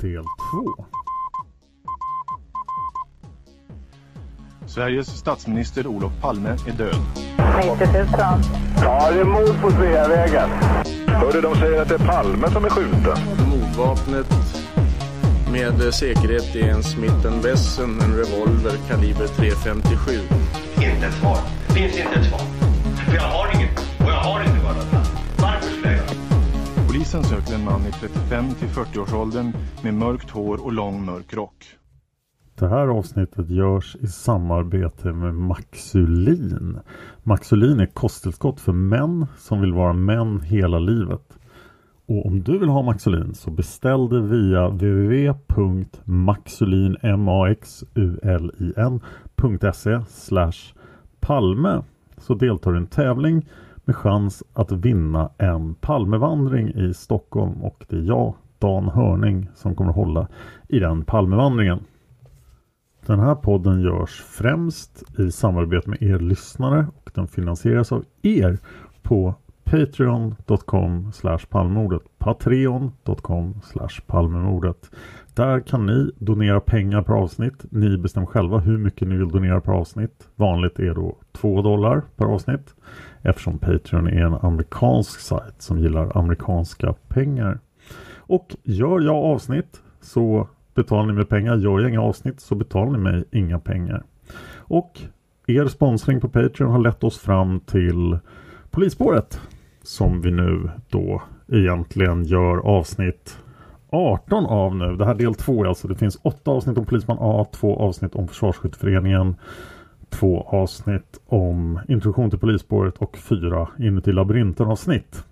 del 2. Sveriges statsminister Olof Palme är död. 90 000. Ja, det är mord på Sveavägen. Hörde de säger att det är Palme som är skjuten. Mordvapnet med säkerhet är en Smith Wesson, en revolver kaliber .357. Inte ett svar. Finns inte ett svar. För jag har inget. Polisen söker en man i 35 till 40-årsåldern med mörkt hår och lång mörk rock. Det här avsnittet görs i samarbete med Maxulin. Maxulin är kosttillskott för män som vill vara män hela livet. Och om du vill ha Maxulin så beställ det via www.maxulin.se Palme så deltar du i en tävling med chans att vinna en Palmevandring i Stockholm och det är jag, Dan Hörning, som kommer hålla i den Palmevandringen. Den här podden görs främst i samarbete med er lyssnare och den finansieras av er på patreon.com palmordet. patreon.com palmemordet Där kan ni donera pengar per avsnitt. Ni bestämmer själva hur mycket ni vill donera per avsnitt. Vanligt är då 2 dollar per avsnitt eftersom Patreon är en amerikansk sajt som gillar amerikanska pengar. Och gör jag avsnitt så betalar ni mig pengar. Gör jag inga avsnitt så betalar ni mig inga pengar. Och er sponsring på Patreon har lett oss fram till Polisspåret som vi nu då egentligen gör avsnitt 18 av nu. Det här är del 2 alltså. Det finns 8 avsnitt om Polisman A, 2 avsnitt om Försvarsskytteföreningen, Två avsnitt om introduktion till polisspåret och fyra inuti labyrinten avsnitt.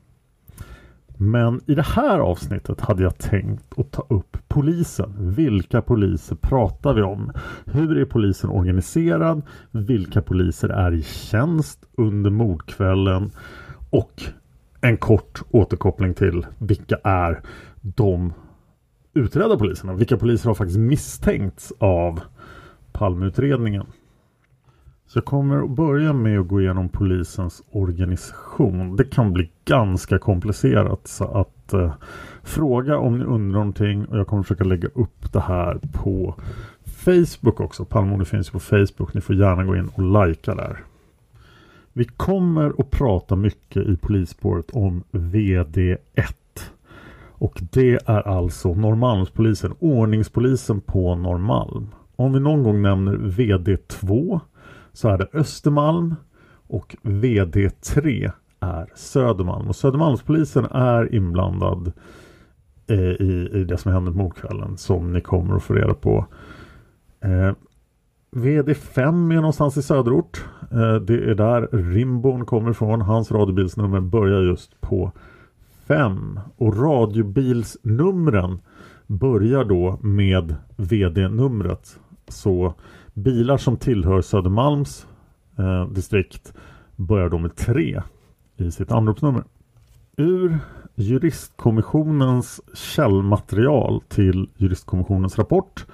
Men i det här avsnittet hade jag tänkt att ta upp polisen. Vilka poliser pratar vi om? Hur är polisen organiserad? Vilka poliser är i tjänst under mordkvällen? Och en kort återkoppling till vilka är de utredda poliserna? Vilka poliser har faktiskt misstänkts av Palmeutredningen? Så jag kommer att börja med att gå igenom polisens organisation. Det kan bli ganska komplicerat så att eh, fråga om ni undrar någonting och jag kommer försöka lägga upp det här på Facebook också. Palmemordet finns på Facebook. Ni får gärna gå in och likea där. Vi kommer att prata mycket i polisspåret om VD1. Och det är alltså Norrmalmspolisen, ordningspolisen på Norrmalm. Om vi någon gång nämner VD2 så är det Östermalm och VD3 är Södermalm. Och Södermalmspolisen är inblandad eh, i, i det som hände på mordkvällen som ni kommer att få reda på. Eh, VD5 är någonstans i söderort. Eh, det är där Rimbon kommer ifrån. Hans radiobilsnummer börjar just på 5. Och radiobilsnumren börjar då med VD-numret. Så bilar som tillhör Södermalms eh, distrikt börjar då med 3 i sitt anropsnummer. Ur juristkommissionens källmaterial till juristkommissionens rapport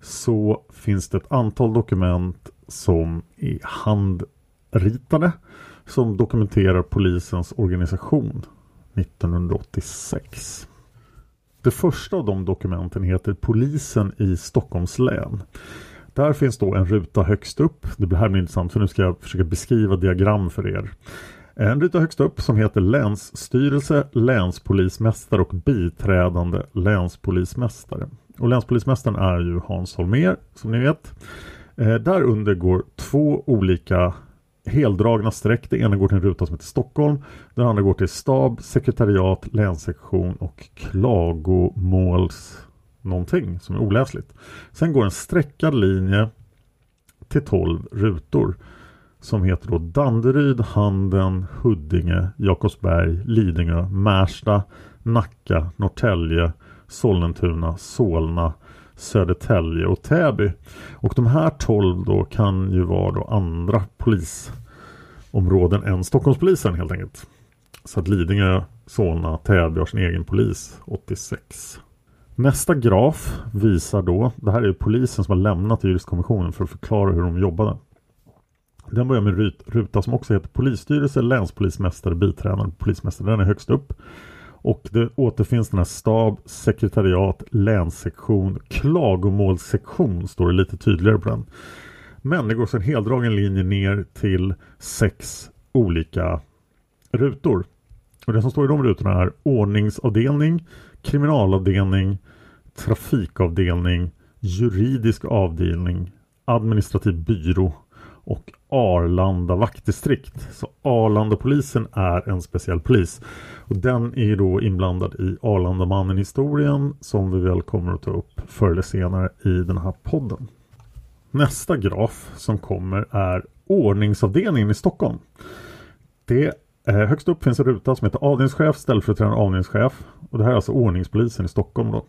så finns det ett antal dokument som är handritade som dokumenterar polisens organisation 1986. Det första av de dokumenten heter Polisen i Stockholms län. Där finns då en ruta högst upp. Det här blir intressant för nu ska jag försöka beskriva diagram för er. En ruta högst upp som heter Länsstyrelse, Länspolismästare och biträdande länspolismästare. Och länspolismästaren är ju Hans Holmer som ni vet. Eh, där under går två olika heldragna streck. Det ena går till en ruta som heter Stockholm. Den andra går till stab, sekretariat, länssektion och klagomåls någonting som är oläsligt. Sen går en streckad linje till 12 rutor som heter då Danderyd, Handen, Huddinge, Jakobsberg, Lidingö, Märsta, Nacka, Norrtälje, Sollentuna, Solna, Södertälje och Täby. Och de här 12 då kan ju vara då andra polisområden än Stockholmspolisen helt enkelt. Så att Lidingö, Solna, Täby har sin egen polis 86. Nästa graf visar då, det här är polisen som har lämnat juristkommissionen för att förklara hur de jobbade. Den börjar med ruta som också heter polisstyrelse, länspolismästare, biträdande polismästare. Den är högst upp. Och det återfinns den här stab, sekretariat, länssektion, klagomålssektion står det lite tydligare på den. Men det går så en heldragen linje ner till sex olika rutor. Och det som står i de rutorna är ordningsavdelning, kriminalavdelning, trafikavdelning, juridisk avdelning, administrativ byrå och Arlanda vaktdistrikt. Så Arlandapolisen är en speciell polis. Och den är då inblandad i Arlandamannen-historien som vi väl kommer att ta upp förr eller senare i den här podden. Nästa graf som kommer är ordningsavdelningen i Stockholm. Det Eh, högst upp finns en ruta som heter avdelningschef, ställföreträdande avdelningschef. Och det här är alltså ordningspolisen i Stockholm. Då.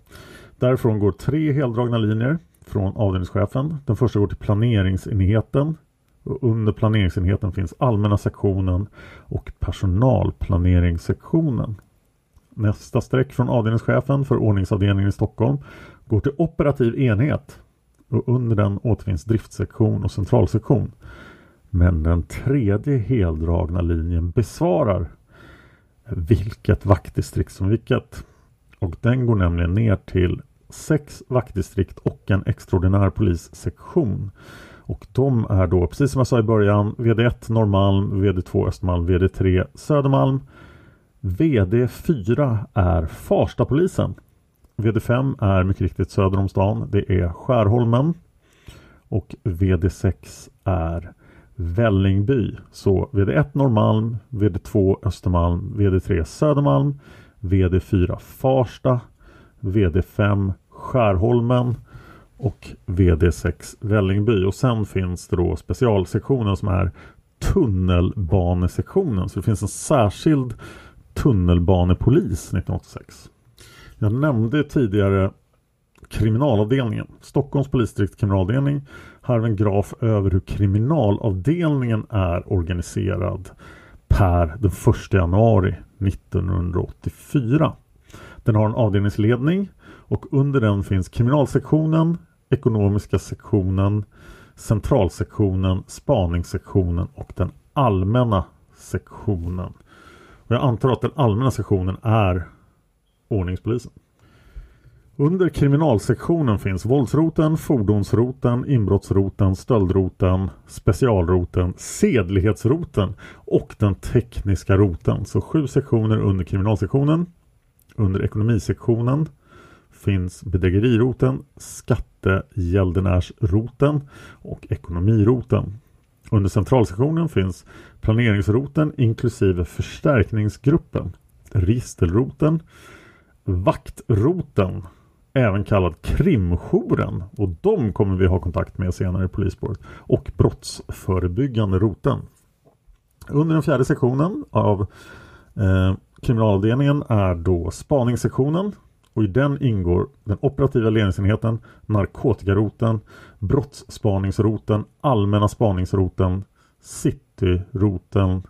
Därifrån går tre heldragna linjer från avdelningschefen. Den första går till planeringsenheten. Och under planeringsenheten finns allmänna sektionen och personalplaneringssektionen. Nästa streck från avdelningschefen för ordningsavdelningen i Stockholm går till operativ enhet. Och under den återfinns driftsektion och centralsektion. Men den tredje heldragna linjen besvarar vilket vaktdistrikt som vilket. Och den går nämligen ner till sex vaktdistrikt och en extraordinär polissektion. Och de är då, precis som jag sa i början, VD1 Norrmalm, VD2 Östermalm, VD3 Södermalm. VD4 är Farstapolisen. VD5 är mycket riktigt söder om stan. Det är Skärholmen. Och VD6 är Vällingby. Så VD1 Norrmalm, VD2 Östermalm, VD3 Södermalm, VD4 Farsta, VD5 Skärholmen och VD6 Vällingby. Och sen finns det då specialsektionen som är tunnelbanesektionen. Så det finns en särskild tunnelbanepolis 1986. Jag nämnde tidigare kriminalavdelningen. Stockholms polisdistrikt kriminalavdelning. Här har vi en graf över hur kriminalavdelningen är organiserad per den 1 januari 1984. Den har en avdelningsledning och under den finns kriminalsektionen, ekonomiska sektionen, centralsektionen, spaningssektionen och den allmänna sektionen. Och jag antar att den allmänna sektionen är ordningspolisen. Under kriminalsektionen finns våldsroten, fordonsroten, inbrottsroten, stöldroten, specialroten, sedlighetsroten och den tekniska roten. Så sju sektioner under kriminalsektionen. Under ekonomisektionen finns bedrägeriroten, skattegäldenärsroten och ekonomiroten. Under centralsektionen finns planeringsroten inklusive förstärkningsgruppen, registerroten, vaktroten även kallad krimjouren och de kommer vi ha kontakt med senare i polisspåret och brottsförebyggande roten. Under den fjärde sektionen av eh, kriminalavdelningen är då spaningssektionen och i den ingår den operativa ledningsenheten, narkotikaroten, brottsspaningsroten, allmänna spaningsroten, cityroten,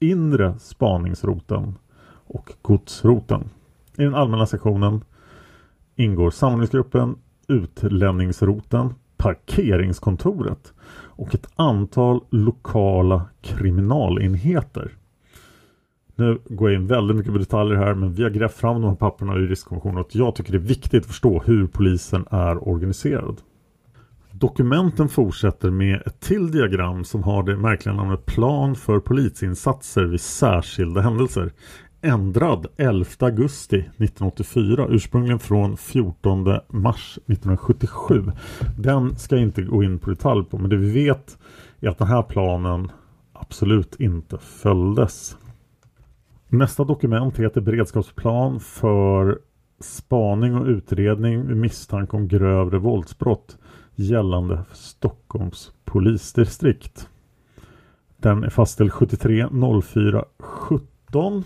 inre spaningsroten och godsroten. I den allmänna sektionen ingår samlingsgruppen utlänningsroten, parkeringskontoret och ett antal lokala kriminalenheter. Nu går jag in väldigt mycket på detaljer här men vi har grävt fram de här papperna ur riskkommissionen och jag tycker det är viktigt att förstå hur polisen är organiserad. Dokumenten fortsätter med ett till diagram som har det märkliga namnet Plan för polisinsatser vid särskilda händelser. Ändrad 11 augusti 1984, ursprungligen från 14 mars 1977. Den ska jag inte gå in på detalj på, men det vi vet är att den här planen absolut inte följdes. Nästa dokument heter Beredskapsplan för spaning och utredning vid misstanke om grövre våldsbrott gällande Stockholms polisdistrikt. Den är fastställd 73 04 17.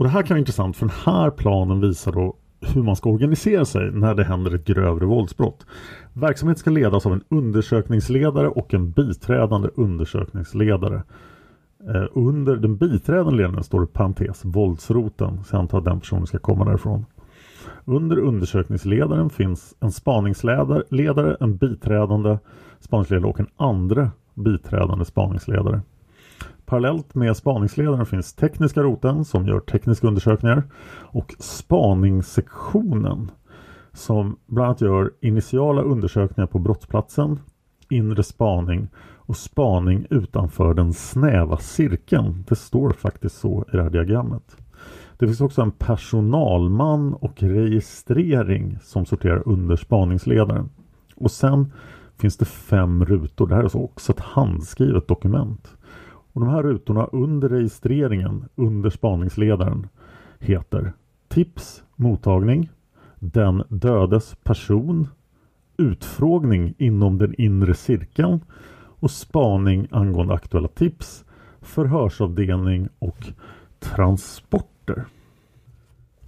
Och det här kan vara intressant för den här planen visar då hur man ska organisera sig när det händer ett grövre våldsbrott. Verksamheten ska ledas av en undersökningsledare och en biträdande undersökningsledare. Eh, under den biträdande ledaren står det parentes våldsroten, så jag antar att den personen ska komma därifrån. Under undersökningsledaren finns en spaningsledare, en biträdande spaningsledare och en andra biträdande spaningsledare. Parallellt med spaningsledaren finns tekniska roten som gör tekniska undersökningar och spaningssektionen som bland annat gör initiala undersökningar på brottsplatsen, inre spaning och spaning utanför den snäva cirkeln. Det står faktiskt så i det här diagrammet. Det finns också en personalman och registrering som sorterar under spaningsledaren. Och sen finns det fem rutor. Det här är alltså också ett handskrivet dokument. Och de här rutorna under registreringen under spaningsledaren heter Tips, mottagning, Den dödes person, Utfrågning inom den inre cirkeln. Och spaning angående aktuella tips, förhörsavdelning och transporter.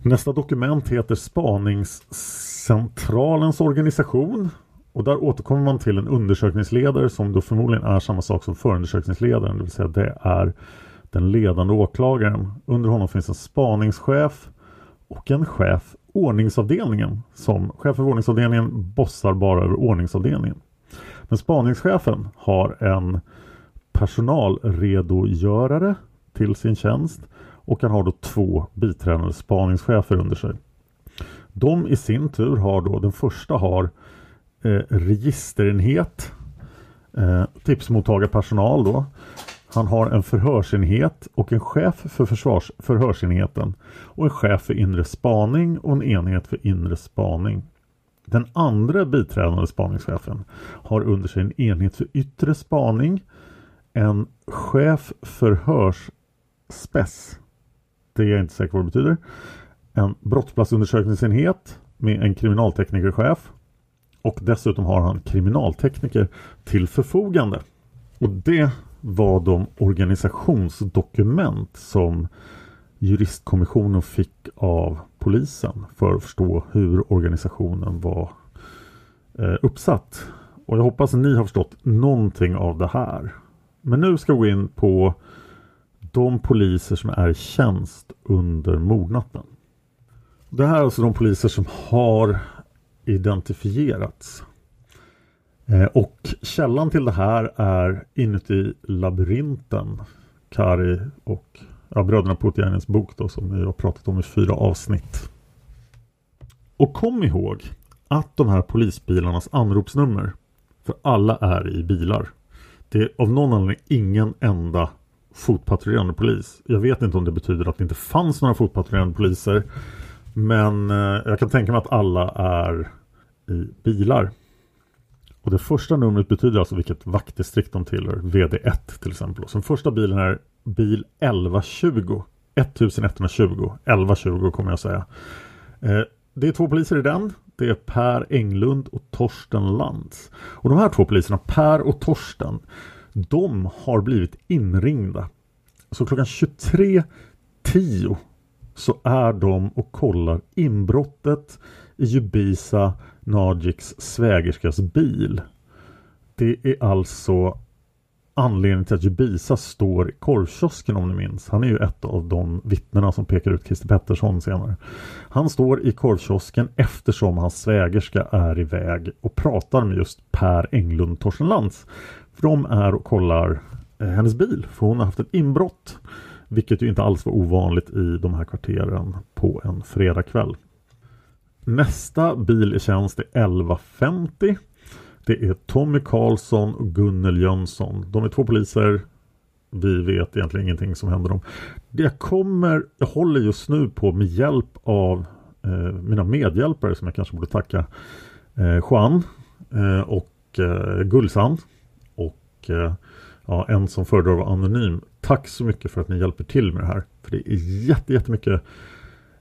Nästa dokument heter Spaningscentralens organisation och där återkommer man till en undersökningsledare som då förmodligen är samma sak som förundersökningsledaren, det vill säga det är den ledande åklagaren. Under honom finns en spaningschef och en chef ordningsavdelningen som chef för ordningsavdelningen bossar bara över ordningsavdelningen. Men spaningschefen har en personalredogörare till sin tjänst och han har då två biträdande spaningschefer under sig. De i sin tur har då, den första har eh, registerenhet, eh, tipsmottagarpersonal då. Han har en förhörsenhet och en chef för försvars förhörsenheten och en chef för inre spaning och en enhet för inre spaning. Den andra biträdande spaningschefen har under sig en enhet för yttre spaning, en chef förhörsspess, det är jag inte säker på vad det betyder, en brottsplatsundersökningsenhet med en kriminalteknikerchef och dessutom har han kriminaltekniker till förfogande. Och det var de organisationsdokument som juristkommissionen fick av polisen för att förstå hur organisationen var eh, uppsatt. Och jag hoppas att ni har förstått någonting av det här. Men nu ska vi gå in på de poliser som är i tjänst under mordnatten. Det här är alltså de poliser som har identifierats. Eh, och källan till det här är inuti labyrinten. Kari och ja, bröderna Puutiainens bok då, som vi har pratat om i fyra avsnitt. Och kom ihåg att de här polisbilarnas anropsnummer för alla är i bilar. Det är av någon anledning ingen enda fotpatrullerande polis. Jag vet inte om det betyder att det inte fanns några fotpatrullerande poliser. Men eh, jag kan tänka mig att alla är i bilar. Och det första numret betyder alltså vilket vaktdistrikt de tillhör. VD1 till exempel. Så den första bilen är bil 1120. 1120. 1120 kommer jag säga. Eh, det är två poliser i den. Det är Per Englund och Torsten Lantz. Och de här två poliserna, Per och Torsten, de har blivit inringda. Så klockan 23.10 så är de och kollar inbrottet i Jubisa Najiks svägerskas bil. Det är alltså anledningen till att Jubisa står i korvkiosken om ni minns. Han är ju ett av de vittnena som pekar ut Christer Pettersson senare. Han står i korvkiosken eftersom hans svägerska är iväg och pratar med just Per Englund Torsten Lantz. För de är och kollar eh, hennes bil för hon har haft ett inbrott. Vilket ju inte alls var ovanligt i de här kvarteren på en fredagkväll. Nästa bil i tjänst är 11.50. Det är Tommy Karlsson och Gunnel Jönsson. De är två poliser. Vi vet egentligen ingenting som händer dem. Det jag kommer, jag håller just nu på med hjälp av eh, mina medhjälpare som jag kanske borde tacka. Eh, Juan eh, och eh, Gulsan Och eh, ja, en som föredrar att vara anonym. Tack så mycket för att ni hjälper till med det här. För det är jätte, jättemycket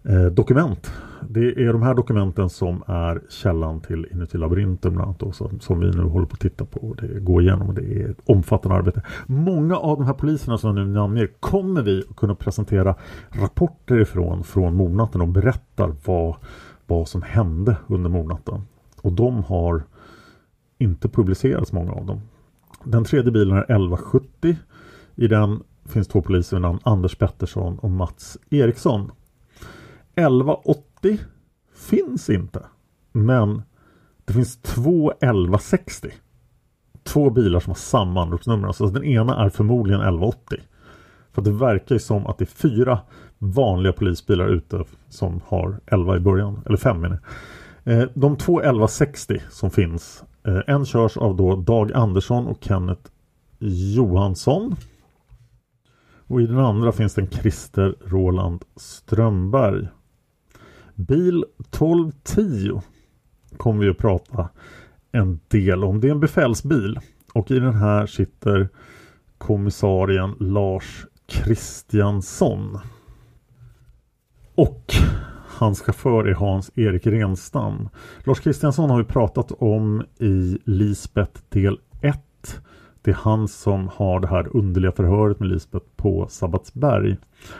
eh, dokument. Det är de här dokumenten som är källan till Inuti labyrinten bland annat då, som, som vi nu håller på att titta på. och Det går igenom och det är ett omfattande arbete. Många av de här poliserna som jag nu namnger kommer vi att kunna presentera rapporter ifrån från mordnatten och berättar vad, vad som hände under mordnatten. Och de har inte publicerats många av dem. Den tredje bilen är 1170. I den finns två poliser vid namn Anders Pettersson och Mats Eriksson. 1180 finns inte. Men det finns två 1160. Två bilar som har samma anropsnummer. Alltså den ena är förmodligen 1180. För det verkar ju som att det är fyra vanliga polisbilar ute som har 11 i början. Eller fem menar jag. Eh, de två 1160 som finns. Eh, en körs av då Dag Andersson och Kenneth Johansson. Och i den andra finns den Christer Roland Strömberg. Bil 1210 kommer vi att prata en del om. Det är en befälsbil och i den här sitter kommissarien Lars Kristiansson. Och hans chaufför är Hans-Erik Renstam. Lars Kristiansson har vi pratat om i Lisbeth del det är han som har det här underliga förhöret med Lisbeth på Sabbatsberg.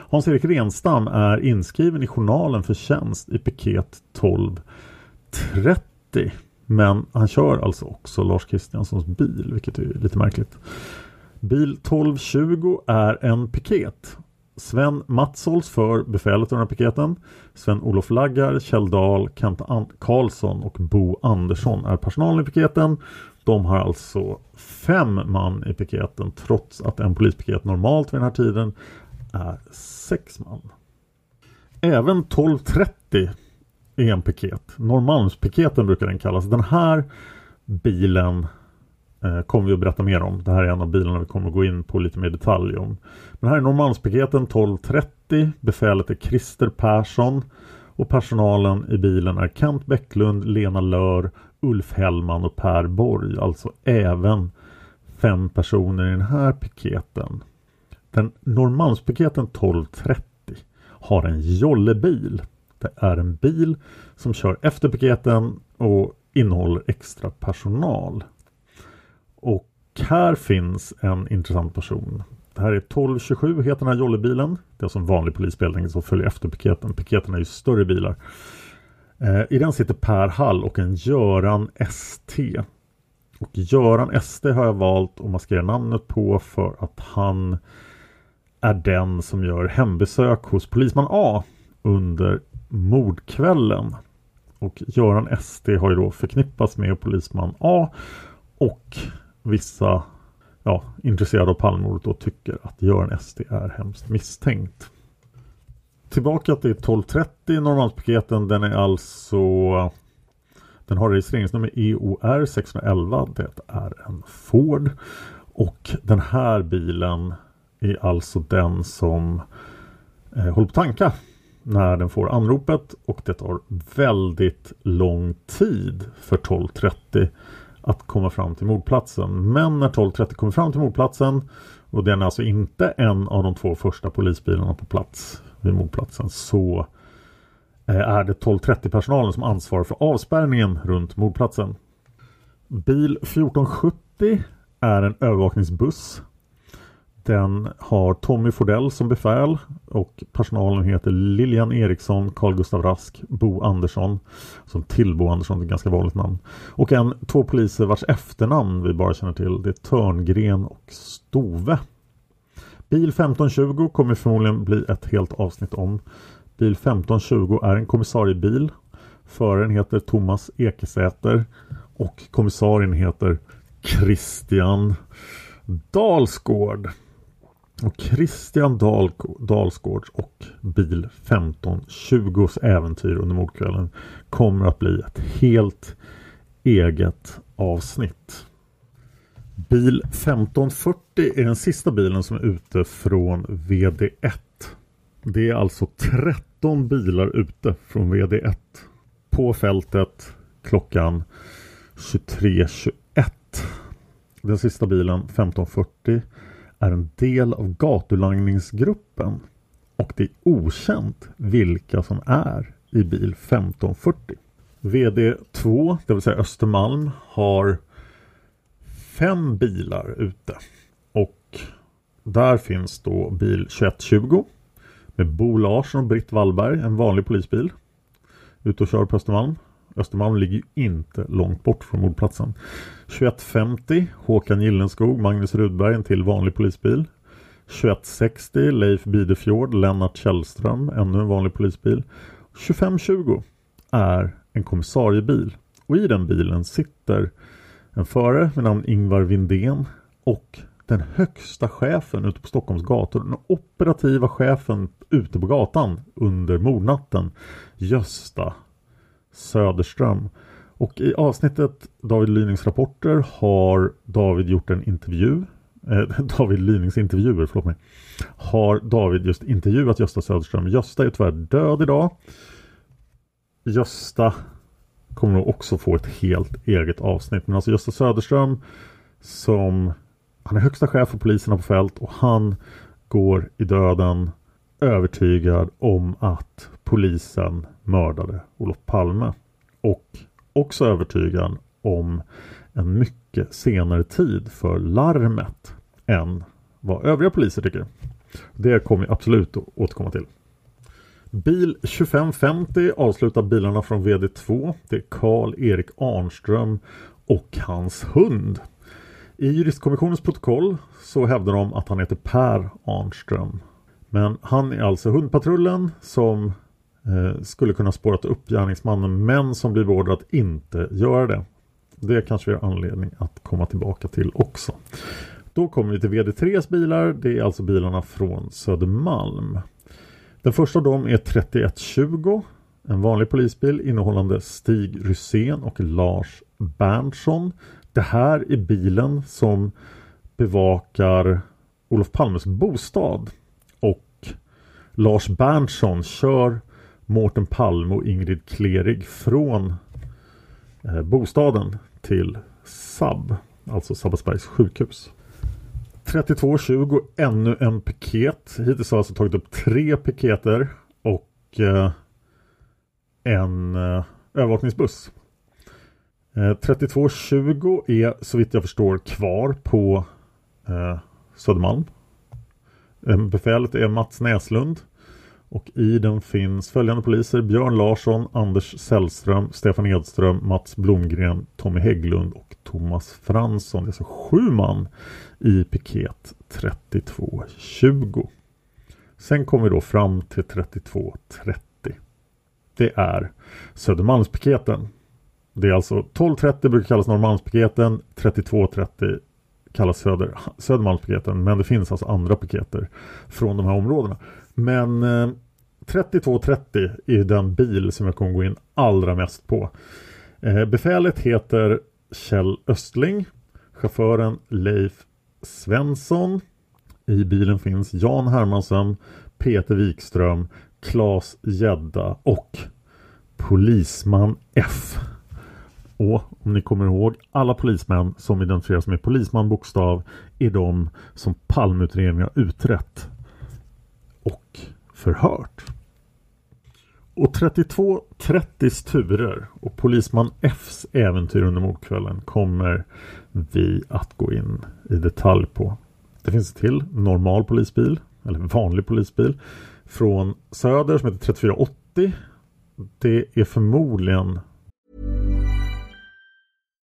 Hans-Erik Renstam är inskriven i journalen för tjänst i piket 1230. Men han kör alltså också Lars Kristianssons bil, vilket är lite märkligt. Bil 1220 är en piket. Sven Matsholz för befälet av den här piketen. Sven-Olof Laggar, Kjell Dahl, Kent An- Karlsson och Bo Andersson är personalen i piketen. De har alltså fem man i piketen trots att en polispiket normalt vid den här tiden är sex man. Även 1230 är en piket. Norrmalmspiketen brukar den kallas. Den här bilen eh, kommer vi att berätta mer om. Det här är en av bilarna vi kommer att gå in på lite mer detalj om. Men här är Norrmalmspiketen 1230. Befälet är Christer Persson. Och personalen i bilen är Kent Bäcklund, Lena Lör, Ulf Hellman och Per Borg. Alltså även fem personer i den här piketen. Den Norrmalmspiketen 1230 har en jollebil. Det är en bil som kör efter piketen och innehåller extra personal. Och här finns en intressant person. Det här är 1227 heter den här jollebilen. Det är alltså en vanlig polisbil som följer efter piketen. Piketen är ju större bilar. Eh, I den sitter Per Hall och en Göran ST. Och Göran ST har jag valt att maskera namnet på för att han är den som gör hembesök hos polisman A under mordkvällen. Och Göran ST har ju då förknippats med polisman A och vissa ja, intresserade av Palmemordet då tycker att Göran SD är hemskt misstänkt. Tillbaka till 1230 Norrmalmspiketen. Den är alltså Den har registreringsnummer EOR 611. Det är en Ford. Och den här bilen är alltså den som eh, håller på att tanka när den får anropet och det tar väldigt lång tid för 1230 att komma fram till mordplatsen. Men när 1230 kommer fram till mordplatsen och den är alltså inte en av de två första polisbilarna på plats vid mordplatsen så eh, är det 1230 personalen som ansvarar för avspärrningen runt mordplatsen. Bil 1470 är en övervakningsbuss. Den har Tommy Fordell som befäl och personalen heter Lilian Eriksson, Carl Gustav Rask, Bo Andersson. Som till Bo Andersson, ett ganska vanligt namn. Och en, två poliser vars efternamn vi bara känner till. Det är Törngren och Stove. Bil 1520 kommer förmodligen bli ett helt avsnitt om. Bil 1520 är en kommissariebil. Föraren heter Thomas Ekesäter och kommissarien heter Christian Dalsgård. Och Christian Dal Dalsgårds och bil 1520s äventyr under mordkvällen kommer att bli ett helt eget avsnitt. Bil 1540 är den sista bilen som är ute från VD1. Det är alltså 13 bilar ute från VD1 på fältet klockan 23.21. Den sista bilen 1540 är en del av gatulangningsgruppen och det är okänt vilka som är i bil 1540. VD2, det vill säga Östermalm, har fem bilar ute. Och där finns då bil 2120 med Bo Larsson och Britt Wallberg, en vanlig polisbil. Ute och kör på Östermalm. Östermalm ligger ju inte långt bort från mordplatsen. 2150 Håkan Gillenskog, Magnus Rudberg, en till vanlig polisbil. 2160 Leif Bidefjord, Lennart Källström, ännu en vanlig polisbil. 2520 är en kommissariebil och i den bilen sitter en förare med namn Ingvar Vindén och den högsta chefen ute på Stockholms gator, den operativa chefen ute på gatan under mordnatten, Gösta Söderström. Och i avsnittet David Lynings rapporter har David gjort en intervju eh, David Lynings intervjuer, förlåt mig. Har David just intervjuat Gösta Söderström. Gösta är tyvärr död idag. Gösta kommer nog också få ett helt eget avsnitt. Men alltså Gösta Söderström som han är högsta chef för poliserna på fält och han går i döden övertygad om att polisen mördade Olof Palme. Och också övertygad om en mycket senare tid för larmet än vad övriga poliser tycker. Det kommer vi absolut att återkomma till. Bil 2550 avslutar bilarna från VD2. Det är Karl-Erik Arnström och hans hund. I juristkommissionens protokoll så hävdar de att han heter Per Arnström. Men han är alltså hundpatrullen som eh, skulle kunna spårat upp gärningsmannen men som blir beordrad att inte göra det. Det kanske vi har anledning att komma tillbaka till också. Då kommer vi till VD3s bilar. Det är alltså bilarna från Södermalm. Den första av dem är 3120. En vanlig polisbil innehållande Stig Rysén och Lars Berntsson. Det här är bilen som bevakar Olof Palmes bostad. Och Lars Berntsson kör Mårten Palme och Ingrid Klerig från eh, bostaden till SAB, alltså Sabbatsbergs sjukhus. 32.20 ännu en piket. Hittills har jag alltså tagit upp tre piketer och eh, en eh, övervakningsbuss. Eh, 32.20 är så vitt jag förstår kvar på eh, Södermalm. Eh, befälet är Mats Näslund. Och i den finns följande poliser Björn Larsson, Anders Sällström, Stefan Edström, Mats Blomgren, Tommy Hägglund och Thomas Fransson. Det är alltså sju man i piket 3220. Sen kommer vi då fram till 3230. Det är Södermalmspiketen. Det är alltså 1230 brukar kallas Norrmalmspiketen, 3230 kallas Söder, Södermalmspiketen. Men det finns alltså andra piketer från de här områdena. Men eh, 3230 är den bil som jag kommer gå in allra mest på. Eh, befälet heter Kjell Östling. Chauffören Leif Svensson. I bilen finns Jan Hermansson, Peter Wikström, Klas Gedda och Polisman F. Och om ni kommer ihåg, alla polismän som identifieras med polisman bokstav är de som Palmeutredningen har utrett och förhört. Och 32.30 turer och Polisman Fs äventyr under mordkvällen kommer vi att gå in i detalj på. Det finns till normal polisbil, eller vanlig polisbil, från Söder som heter 3480. Det är förmodligen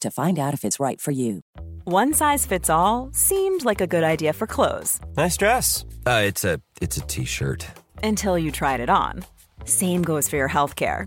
to find out if it's right for you. One size fits all seemed like a good idea for clothes Nice dress. Uh, it's a it's a t-shirt. until you tried it on. Same goes for your healthcare.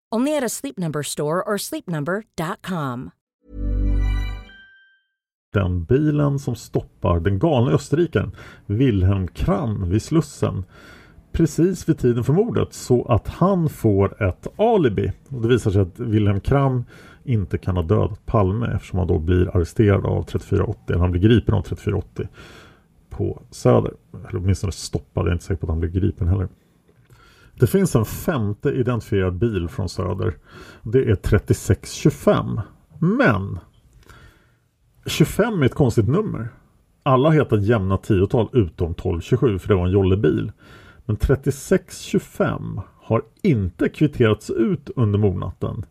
Only at a Sleep Number store or sleepnumber.com. Den bilen som stoppar den galne österrikaren Wilhelm Kram vid Slussen precis vid tiden för mordet så att han får ett alibi. Och det visar sig att Wilhelm Kram inte kan ha dödat Palme eftersom han då blir arresterad av 3480, eller han blir gripen av 3480 på Söder. Eller åtminstone stoppad, jag är inte säker på att han blir gripen heller. Det finns en femte identifierad bil från Söder. Det är 3625. Men 25 är ett konstigt nummer. Alla har hetat jämna tiotal utom 1227 för det var en jollebil. Men 3625 har inte kvitterats ut under mordnatten.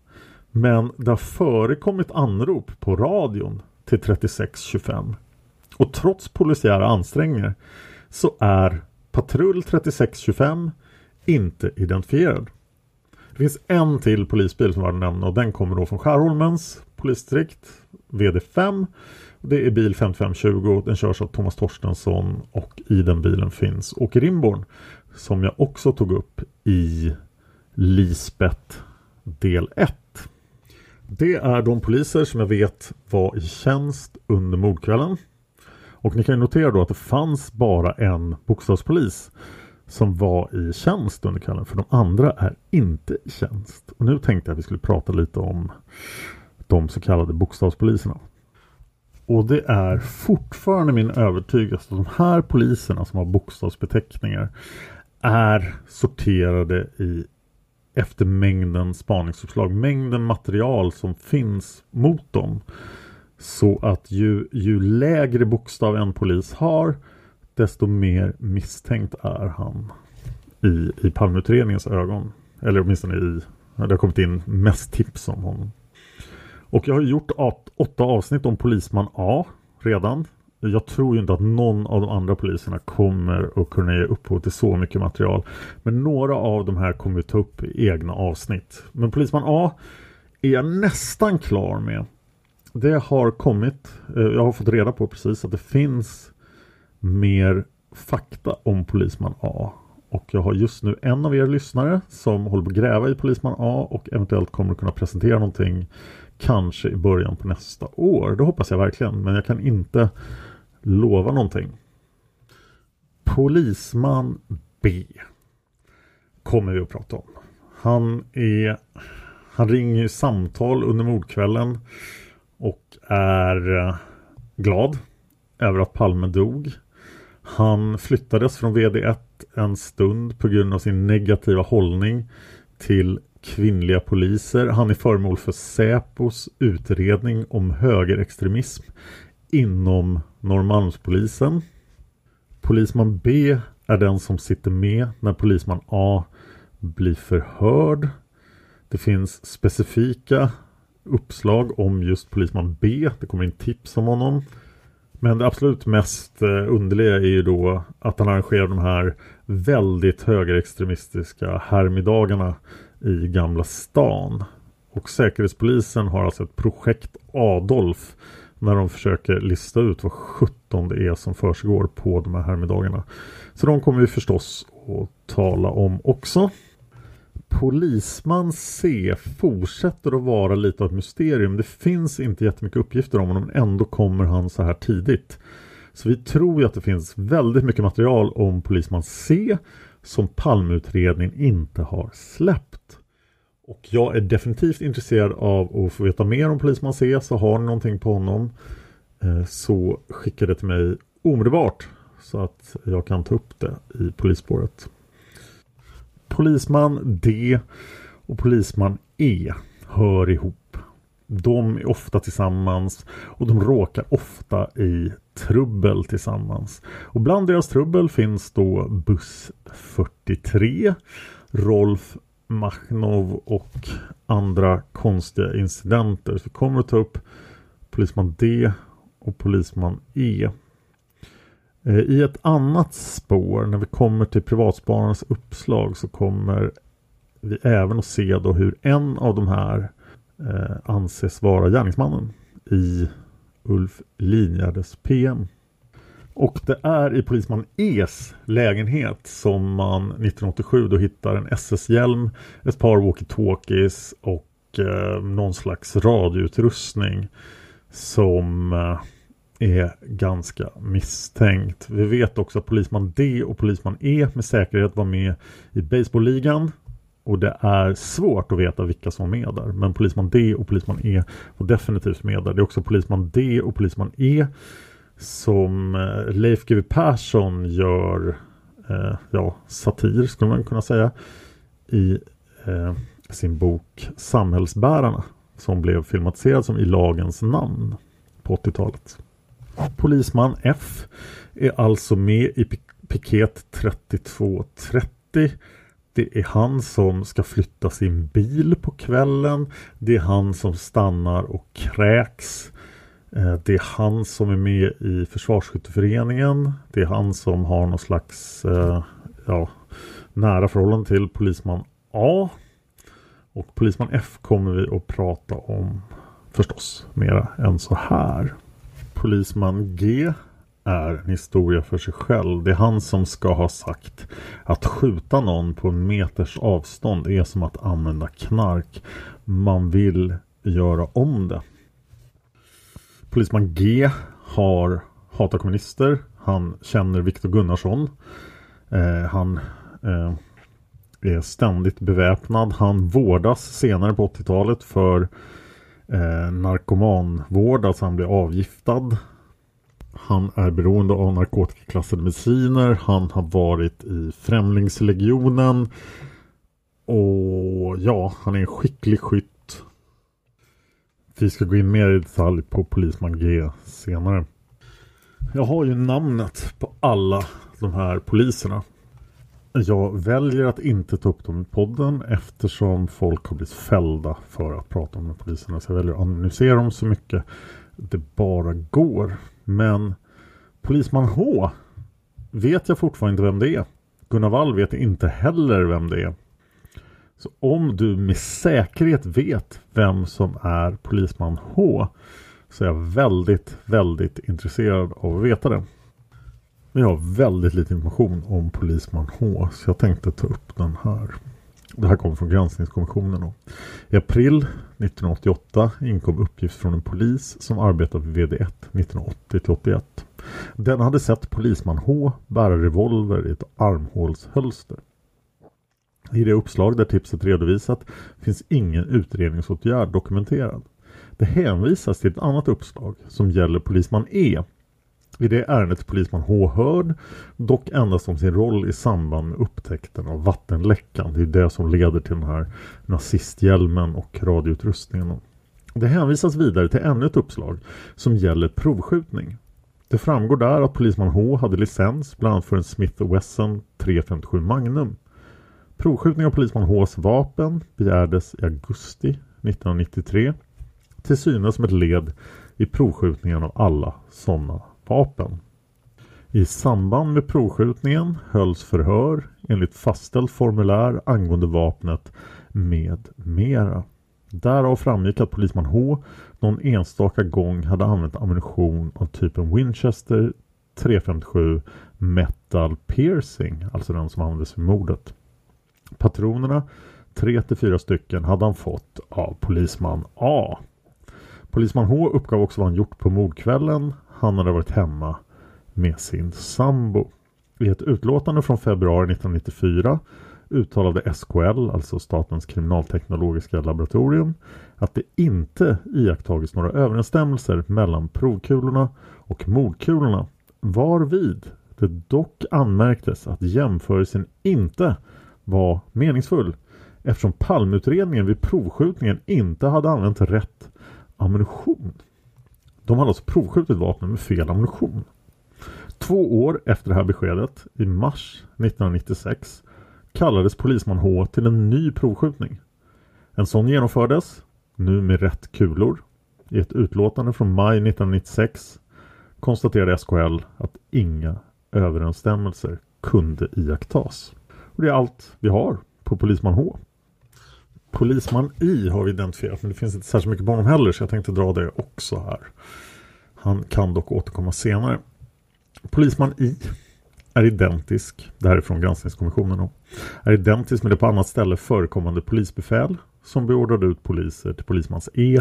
Men det har förekommit anrop på radion till 3625. Och trots polisiära ansträngningar så är patrull 3625 inte identifierad. Det finns en till polisbil som var nämna och den kommer då från Skärholmens polisdistrikt VD5. Det är bil 5520. Den körs av Thomas Torstensson och i den bilen finns Åke Rimborn som jag också tog upp i Lisbeth del 1. Det är de poliser som jag vet var i tjänst under mordkvällen. Och ni kan ju notera då att det fanns bara en bokstavspolis som var i tjänst under kvällen för de andra är inte i tjänst. Och nu tänkte jag att vi skulle prata lite om de så kallade bokstavspoliserna. Och det är fortfarande min övertygelse att de här poliserna som har bokstavsbeteckningar är sorterade i efter mängden spaningsuppslag, mängden material som finns mot dem. Så att ju, ju lägre bokstav en polis har desto mer misstänkt är han i, i Palmeutredningens ögon. Eller åtminstone i, det har kommit in mest tips om honom. Och jag har gjort åtta avsnitt om polisman A redan. Jag tror ju inte att någon av de andra poliserna kommer att kunna ge upphov till så mycket material. Men några av de här kommer vi ta upp i egna avsnitt. Men polisman A är jag nästan klar med. Det har kommit, eh, jag har fått reda på precis att det finns mer fakta om Polisman A. Och jag har just nu en av er lyssnare som håller på att gräva i Polisman A och eventuellt kommer att kunna presentera någonting kanske i början på nästa år. Det hoppas jag verkligen, men jag kan inte lova någonting. Polisman B kommer vi att prata om. Han är han ringer samtal under mordkvällen och är eh, glad över att Palme dog. Han flyttades från VD1 en stund på grund av sin negativa hållning till kvinnliga poliser. Han är föremål för Säpos utredning om högerextremism inom Norrmalmspolisen. Polisman B är den som sitter med när polisman A blir förhörd. Det finns specifika uppslag om just polisman B. Det kommer in tips om honom. Men det absolut mest eh, underliga är ju då att han arrangerar de här väldigt högerextremistiska härmiddagarna i Gamla stan. Och Säkerhetspolisen har alltså ett projekt Adolf när de försöker lista ut vad 17 det är som försiggår på de här härmiddagarna. Så de kommer vi förstås att tala om också. Polisman C fortsätter att vara lite av ett mysterium. Det finns inte jättemycket uppgifter om honom men ändå kommer han så här tidigt. Så vi tror ju att det finns väldigt mycket material om polisman C som Palmeutredningen inte har släppt. Och jag är definitivt intresserad av att få veta mer om polisman C. Så har ni någonting på honom eh, så skicka det till mig omedelbart så att jag kan ta upp det i polisspåret. Polisman D och polisman E hör ihop. De är ofta tillsammans och de råkar ofta i trubbel tillsammans. Och bland deras trubbel finns då buss 43, Rolf Machnov och andra konstiga incidenter. Så vi kommer att ta upp polisman D och polisman E. Eh, I ett annat spår när vi kommer till privatspararnas uppslag så kommer vi även att se då hur en av de här eh, anses vara gärningsmannen i Ulf Linjärdes PM. Och det är i polisman E's lägenhet som man 1987 då hittar en SS-hjälm, ett par walkie-talkies och eh, någon slags radioutrustning som eh, är ganska misstänkt. Vi vet också att polisman D och polisman E med säkerhet var med i baseballligan och det är svårt att veta vilka som var med där. Men polisman D och polisman E var definitivt med där. Det är också polisman D och polisman E som eh, Leif GW Persson gör eh, ja, satir skulle man kunna säga i eh, sin bok Samhällsbärarna som blev filmatiserad som I lagens namn på 80-talet. Polisman F är alltså med i piket 3230. Det är han som ska flytta sin bil på kvällen. Det är han som stannar och kräks. Eh, det är han som är med i Försvarsskytteföreningen. Det är han som har någon slags eh, ja, nära förhållande till polisman A. Och polisman F kommer vi att prata om förstås mera än så här. Polisman G är en historia för sig själv. Det är han som ska ha sagt att skjuta någon på en meters avstånd är som att använda knark. Man vill göra om det. Polisman G har hatar kommunister. Han känner Viktor Gunnarsson. Eh, han eh, är ständigt beväpnad. Han vårdas senare på 80-talet för eh, narkomanvård, alltså han blir avgiftad. Han är beroende av narkotikaklassade mediciner. Han har varit i Främlingslegionen. Och ja, han är en skicklig skytt. Vi ska gå in mer i detalj på Polisman G senare. Jag har ju namnet på alla de här poliserna. Jag väljer att inte ta upp dem i podden eftersom folk har blivit fällda för att prata om de poliserna. Så jag väljer att analysera dem så mycket det bara går. Men Polisman H vet jag fortfarande inte vem det är. Gunnar Wall vet inte heller vem det är. Så om du med säkerhet vet vem som är Polisman H så är jag väldigt, väldigt intresserad av att veta det. Vi har väldigt lite information om Polisman H så jag tänkte ta upp den här. Det här kommer från granskningskommissionen. Då. I april 1988 inkom uppgift från en polis som arbetade vid VD1 1980-81. Den hade sett polisman H bära revolver i ett armhålshölster. I det uppslag där tipset redovisat finns ingen utredningsåtgärd dokumenterad. Det hänvisas till ett annat uppslag som gäller polisman E i det ärendet är polisman H hörd, dock endast om sin roll i samband med upptäckten av vattenläckan. Det är det som leder till den här nazisthjälmen och radioutrustningen. Det hänvisas vidare till ännu ett uppslag som gäller provskjutning. Det framgår där att polisman H hade licens bland annat för en Smith Wesson 357 Magnum. Provskjutning av polisman Hs vapen begärdes i augusti 1993 till synes som ett led i provskjutningen av alla sådana vapen. I samband med provskjutningen hölls förhör enligt fastställt formulär angående vapnet med mera. Därav framgick att polisman H någon enstaka gång hade använt ammunition av typen Winchester 357 Metal Piercing, alltså den som användes vid mordet. Patronerna, 3-4 stycken, hade han fått av polisman A. Polisman H uppgav också vad han gjort på mordkvällen. Han hade varit hemma med sin sambo. I ett utlåtande från februari 1994 uttalade SKL, alltså Statens kriminalteknologiska laboratorium, att det inte iakttagits några överensstämmelser mellan provkulorna och mordkulorna. Varvid det dock anmärktes att jämförelsen inte var meningsfull eftersom palmutredningen vid provskjutningen inte hade använt rätt ammunition. De hade alltså provskjutit vapnen med fel ammunition. Två år efter det här beskedet, i mars 1996, kallades polisman H till en ny provskjutning. En sån genomfördes, nu med rätt kulor. I ett utlåtande från maj 1996 konstaterade SKL att inga överensstämmelser kunde iakttas. Och det är allt vi har på polisman H. Polisman I har vi identifierat men det finns inte särskilt mycket på honom heller så jag tänkte dra det också här. Han kan dock återkomma senare. Polisman I är identisk, det här är från granskningskommissionen då, är identisk med det på annat ställe förekommande polisbefäl som beordrade ut poliser till polismans E,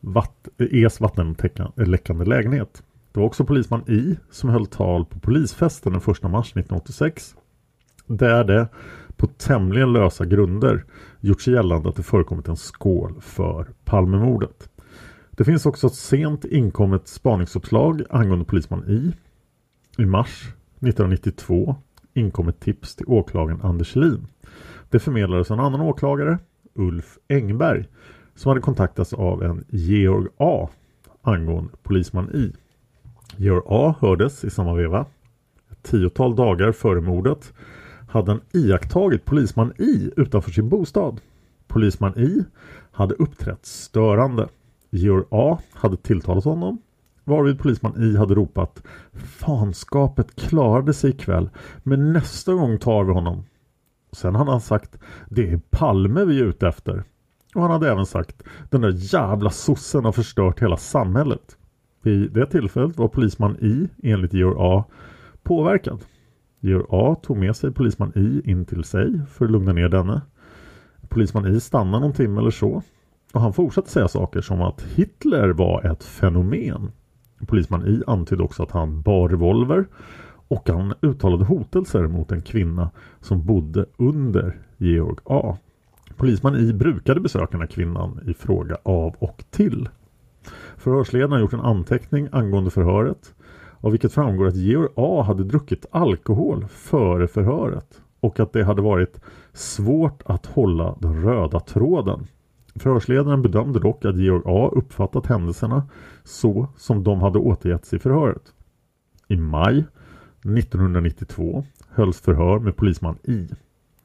vatt, E's vattenläckande lägenhet. Det var också polisman I som höll tal på polisfesten den 1 mars 1986 där det på tämligen lösa grunder gjort sig gällande att det förekommit en skål för Palmemordet. Det finns också ett sent inkommet spaningsuppslag angående polisman I. I mars 1992 inkom ett tips till åklagaren Anders Lin. Det förmedlades av en annan åklagare, Ulf Engberg, som hade kontaktats av en Georg A angående polisman I. Georg A hördes i samma veva. Ett tiotal dagar före mordet hade han iakttagit polisman I utanför sin bostad. Polisman I hade uppträtt störande. Georg A hade tilltalat honom varvid polisman I hade ropat Fanskapet klarade sig ikväll men nästa gång tar vi honom. Sen hade han sagt Det är Palme vi är ute efter. Och han hade även sagt Den där jävla sossen har förstört hela samhället. Vid det tillfället var polisman I enligt Georg A påverkad. Georg A tog med sig polisman I in till sig för att lugna ner denne. Polisman I stannade någon timme eller så. Och han fortsatte säga saker som att Hitler var ett fenomen. Polisman I antydde också att han bar revolver och han uttalade hotelser mot en kvinna som bodde under Georg A. Polisman I brukade besöka den här kvinnan i fråga av och till. Förhörsledaren har gjort en anteckning angående förhöret av vilket framgår att Georg A hade druckit alkohol före förhöret och att det hade varit svårt att hålla den röda tråden. Förhörsledaren bedömde dock att Georg A uppfattat händelserna så som de hade återgetts i förhöret. I maj 1992 hölls förhör med polisman I.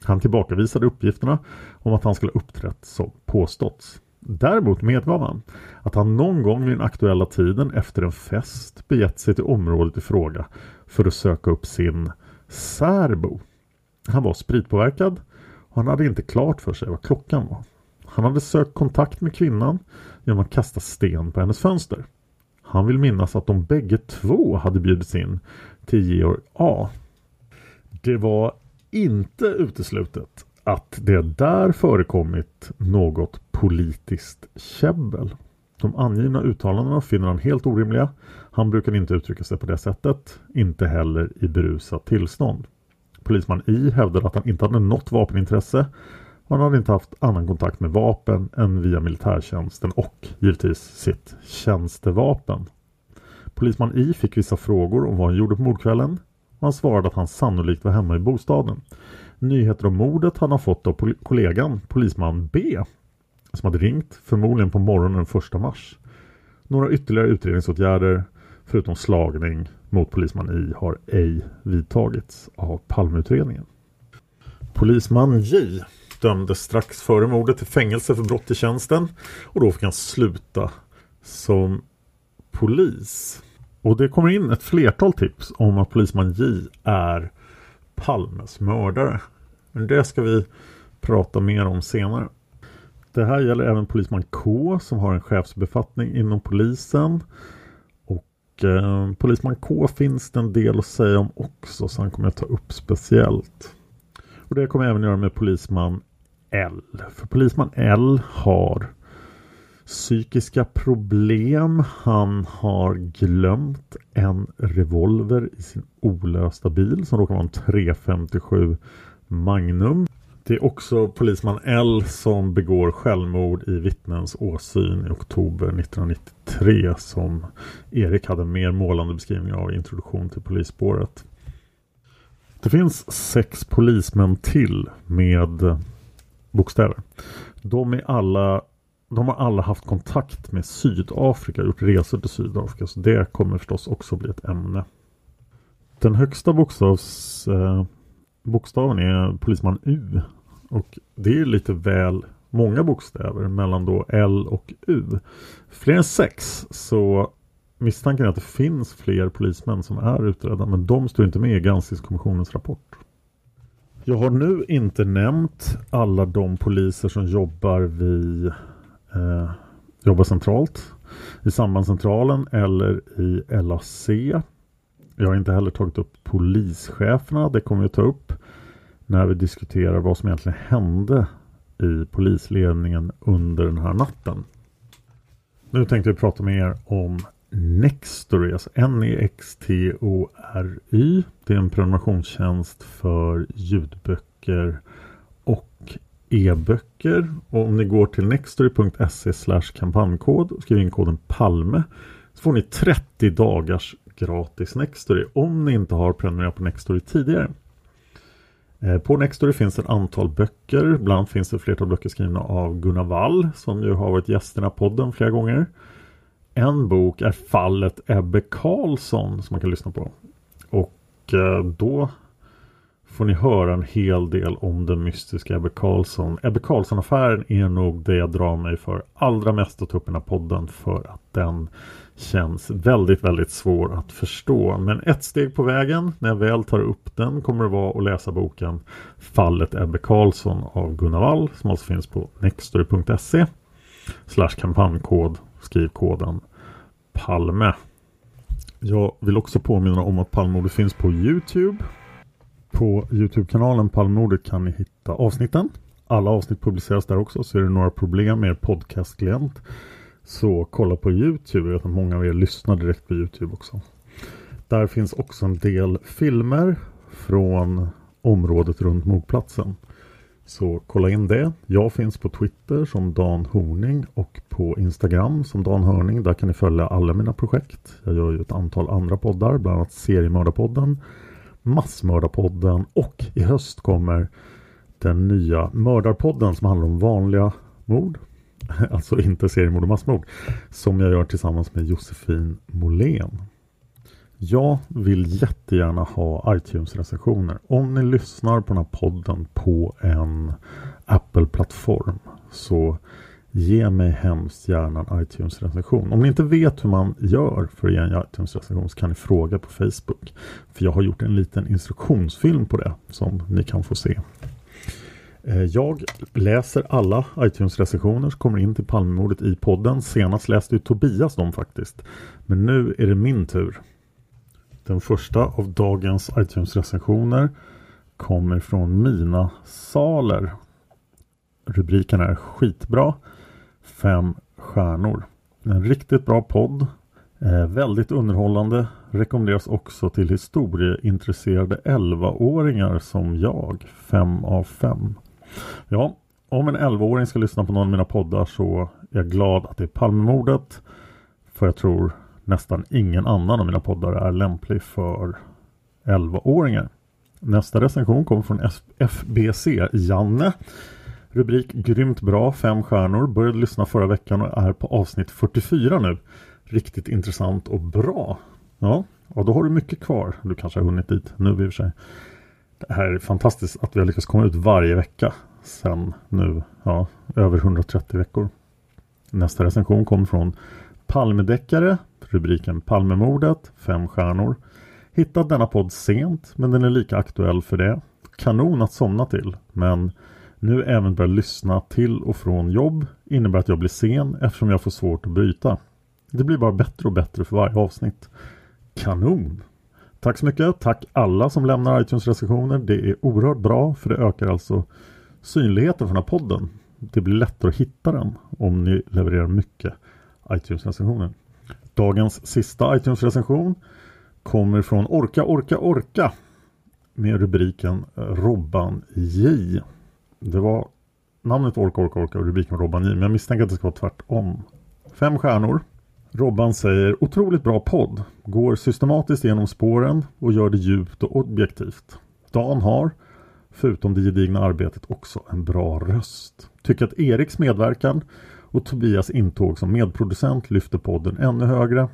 Han tillbakavisade uppgifterna om att han skulle uppträtt som påståtts. Däremot medgav han att han någon gång vid den aktuella tiden efter en fest begett sig till området i fråga för att söka upp sin särbo. Han var spritpåverkad och han hade inte klart för sig vad klockan var. Han hade sökt kontakt med kvinnan genom att kasta sten på hennes fönster. Han vill minnas att de bägge två hade bjudits in till Georg A. Det var inte uteslutet att det där förekommit något politiskt käbbel. De angivna uttalandena finner han helt orimliga. Han brukar inte uttrycka sig på det sättet, inte heller i berusat tillstånd. Polisman I hävdade att han inte hade något vapenintresse och han hade inte haft annan kontakt med vapen än via militärtjänsten och givetvis sitt tjänstevapen. Polisman I fick vissa frågor om vad han gjorde på mordkvällen och han svarade att han sannolikt var hemma i bostaden. Nyheter om mordet han har fått av pol kollegan, polisman B, som hade ringt, förmodligen på morgonen den 1 mars. Några ytterligare utredningsåtgärder, förutom slagning mot polisman I, har ej vidtagits av Palmeutredningen. Polisman J dömdes strax före mordet till fängelse för brott i tjänsten och då fick han sluta som polis. Och det kommer in ett flertal tips om att polisman J är Palmes mördare. Men det ska vi prata mer om senare. Det här gäller även polisman K som har en chefsbefattning inom polisen. Och eh, polisman K finns det en del att säga om också så han kommer jag ta upp speciellt. Och det kommer jag även göra med polisman L. För polisman L har psykiska problem. Han har glömt en revolver i sin olösta bil som råkar vara en 357 Magnum. Det är också polisman L som begår självmord i vittnens åsyn i oktober 1993 som Erik hade en mer målande beskrivning av i introduktion till polisspåret. Det finns sex polismän till med bokstäver. De, är alla, de har alla haft kontakt med Sydafrika, gjort resor till Sydafrika. Så det kommer förstås också bli ett ämne. Den högsta bokstavs, eh, bokstaven är polisman U. Och det är lite väl många bokstäver mellan då L och U. Fler än sex så misstanken är att det finns fler polismän som är utredda men de står inte med i granskningskommissionens rapport. Jag har nu inte nämnt alla de poliser som jobbar vid eh, jobbar centralt i sambandscentralen eller i LAC. Jag har inte heller tagit upp polischeferna. Det kommer vi att ta upp när vi diskuterar vad som egentligen hände i polisledningen under den här natten. Nu tänkte vi prata med er om Nextory, alltså N-E-X-T-O-R-Y. Det är en prenumerationstjänst för ljudböcker och e-böcker. Och om ni går till nextory.se kampanjkod och skriver in koden PALME så får ni 30 dagars gratis Nextory om ni inte har prenumererat på Nextory tidigare. Eh, på Nextory finns ett antal böcker. Bland finns det flertal böcker skrivna av Gunnar Wall som ju har varit gäst i den här podden flera gånger. En bok är Fallet Ebbe Karlsson som man kan lyssna på. Och eh, då får ni höra en hel del om den mystiska Ebbe Carlsson. Ebbe Carlsson-affären är nog det jag drar mig för allra mest att ta upp i den här podden för att den känns väldigt, väldigt svår att förstå. Men ett steg på vägen när jag väl tar upp den kommer det vara att läsa boken Fallet Ebbe Carlsson av Gunnar Wall som alltså finns på nextory.se slash kampanjkod skriv koden Palme. Jag vill också påminna om att Palmemordet finns på Youtube. På Youtube-kanalen Palmordet kan ni hitta avsnitten. Alla avsnitt publiceras där också så är det några problem med er podcastklient så kolla på Youtube. Jag vet att många av er lyssnar direkt på Youtube också. Där finns också en del filmer från området runt mordplatsen. Så kolla in det. Jag finns på Twitter som Dan Horning och på Instagram som Dan Hörning. Där kan ni följa alla mina projekt. Jag gör ju ett antal andra poddar, bland annat Seriemördarpodden, Massmördarpodden och i höst kommer den nya Mördarpodden som handlar om vanliga mord. Alltså inte seriemord och massmord. Som jag gör tillsammans med Josefin Molén. Jag vill jättegärna ha iTunes-recensioner. Om ni lyssnar på den här podden på en Apple-plattform så ge mig hemskt gärna en iTunes-recension. Om ni inte vet hur man gör för att ge en iTunes-recension så kan ni fråga på Facebook. För jag har gjort en liten instruktionsfilm på det som ni kan få se. Eh, jag läser alla iTunes-recensioner som kommer in till Palmemordet i podden. Senast läste ju Tobias dem faktiskt. Men nu är det min tur. Den första av dagens iTunes-recensioner kommer från Mina Saler. Rubriken är skitbra. Fem stjärnor. En riktigt bra podd. Eh, väldigt underhållande. Rekommenderas också till historieintresserade 11-åringar som jag. Fem av fem. Ja, om en 11-åring ska lyssna på någon av mina poddar så är jag glad att det är Palmemordet. För jag tror nästan ingen annan av mina poddar är lämplig för 11-åringar. Nästa recension kommer från FBC Janne. Rubrik Grymt bra, fem stjärnor. Började lyssna förra veckan och är på avsnitt 44 nu. Riktigt intressant och bra. Ja, och då har du mycket kvar. Du kanske har hunnit dit nu i och för sig. Det här är fantastiskt att vi har lyckats komma ut varje vecka sen nu, ja, över 130 veckor. Nästa recension kommer från Palmedeckare, rubriken Palmemordet, fem stjärnor. Hittat denna podd sent, men den är lika aktuell för det. Kanon att somna till, men nu även börjar lyssna till och från jobb innebär att jag blir sen eftersom jag får svårt att bryta. Det blir bara bättre och bättre för varje avsnitt. Kanon! Tack så mycket! Tack alla som lämnar iTunes-recensioner. Det är oerhört bra för det ökar alltså synligheten för den här podden. Det blir lättare att hitta den om ni levererar mycket iTunes-recensioner. Dagens sista iTunes-recension kommer från Orka Orka Orka med rubriken Robban J. Det var namnet Orka Orka Orka och rubriken Robban J men jag misstänker att det ska vara tvärtom. Fem stjärnor. Robban säger otroligt bra podd. Går systematiskt genom spåren och gör det djupt och objektivt. Dan har, förutom det gedigna arbetet, också en bra röst. Tycker att Eriks medverkan och Tobias intåg som medproducent lyfter podden ännu högre.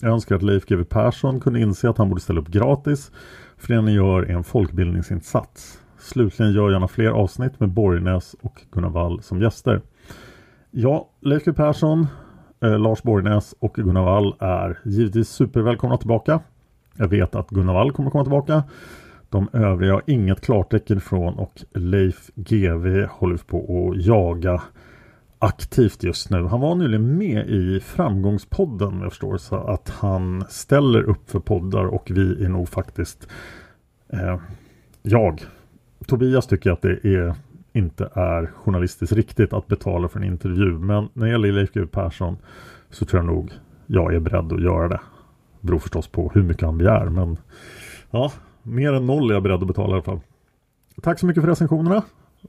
Jag önskar att Leif GW Persson kunde inse att han borde ställa upp gratis för det ni gör är en folkbildningsinsats. Slutligen gör gärna fler avsnitt med Borgnäs och Gunnar Wall som gäster. Ja, Leif Persson, eh, Lars Borgnäs och Gunnar Wall är givetvis supervälkomna tillbaka. Jag vet att Gunnar Wall kommer komma tillbaka. De övriga har inget klartecken från och Leif GW håller på att jaga aktivt just nu. Han var nyligen med i Framgångspodden jag förstår så att han ställer upp för poddar och vi är nog faktiskt eh, jag. Tobias tycker att det är, inte är journalistiskt riktigt att betala för en intervju men när det gäller Leif GW Persson så tror jag nog jag är beredd att göra det. Det beror förstås på hur mycket han begär men ja, mer än noll är jag beredd att betala i alla fall. Tack så mycket för recensionerna.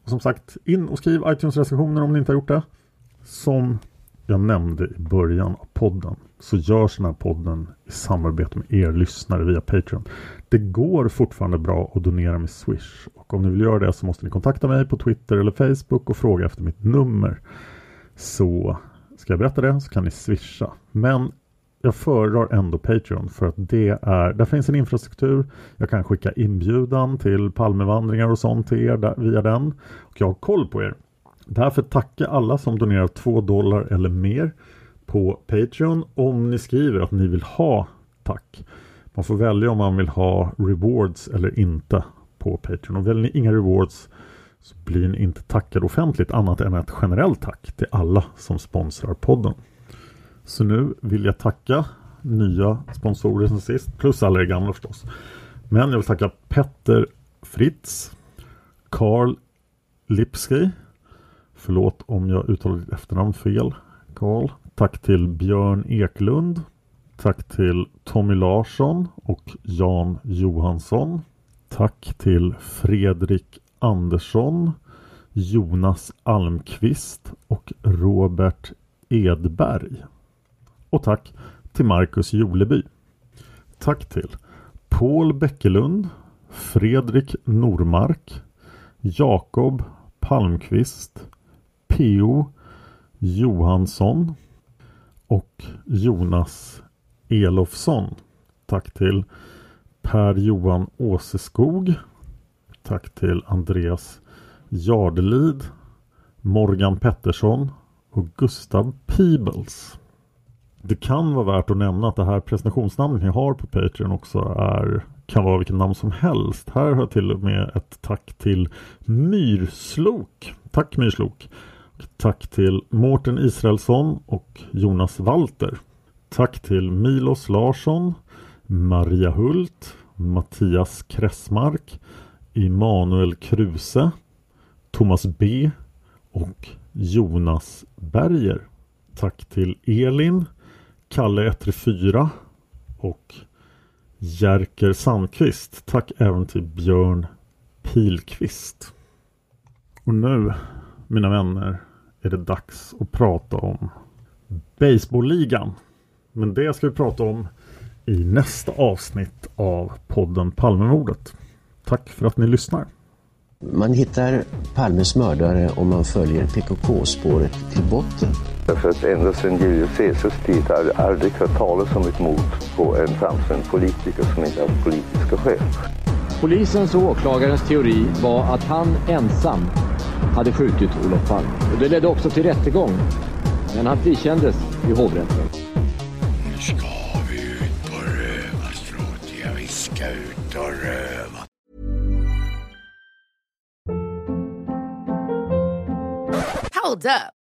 Som sagt, in och skriv iTunes-recensioner om ni inte har gjort det. Som jag nämnde i början av podden så görs den här podden i samarbete med er lyssnare via Patreon. Det går fortfarande bra att donera med Swish och om ni vill göra det så måste ni kontakta mig på Twitter eller Facebook och fråga efter mitt nummer. Så ska jag berätta det så kan ni swisha. Men jag föredrar ändå Patreon för att det är, där finns en infrastruktur. Jag kan skicka inbjudan till Palmevandringar och sånt till er där, via den. Och jag har koll på er. Därför tacka alla som donerar 2 dollar eller mer på Patreon om ni skriver att ni vill ha tack. Man får välja om man vill ha rewards eller inte på Patreon. Och väljer ni inga rewards så blir ni inte tackade offentligt annat än ett generellt tack till alla som sponsrar podden. Så nu vill jag tacka nya sponsorer sen sist, plus alla er gamla förstås. Men jag vill tacka Petter Fritz, Karl Lipski, förlåt om jag uttalar ditt efternamn fel, Karl. Tack till Björn Eklund. Tack till Tommy Larsson och Jan Johansson. Tack till Fredrik Andersson, Jonas Almqvist och Robert Edberg. Och tack till Marcus Joleby. Tack till Paul Bäckelund, Fredrik Normark, Jakob Palmqvist, P.O. Johansson och Jonas Elofsson. Tack till Per-Johan Åseskog. Tack till Andreas Jardelid, Morgan Pettersson och Gustav Peebles. Det kan vara värt att nämna att det här presentationsnamnet ni har på Patreon också är kan vara vilket namn som helst. Här har jag till och med ett tack till Myrslok. Tack Myrslok. Tack till Mårten Israelsson och Jonas Walter. Tack till Milos Larsson, Maria Hult, Mattias Kressmark, Immanuel Kruse, Thomas B och Jonas Berger. Tack till Elin, Kalle 134 och Jerker Sandqvist. Tack även till Björn Pilqvist. Och nu, mina vänner, är det dags att prata om Baseballligan. Men det ska vi prata om i nästa avsnitt av podden Palmemordet. Tack för att ni lyssnar. Man hittar Palmes mördare om man följer PKK-spåret till botten. Därför att ända sedan Julius Caesars tid har jag aldrig hört talas om ett mord på en framstående politiker som inte haft politiska skäl. Polisens och åklagarens teori var att han ensam hade skjutit Olof Palme. Och det ledde också till rättegång. Men han frikändes i hovrätten. Nu ska vi ut på rövarstråt. Ja, vi ska ut och röva. Hold up.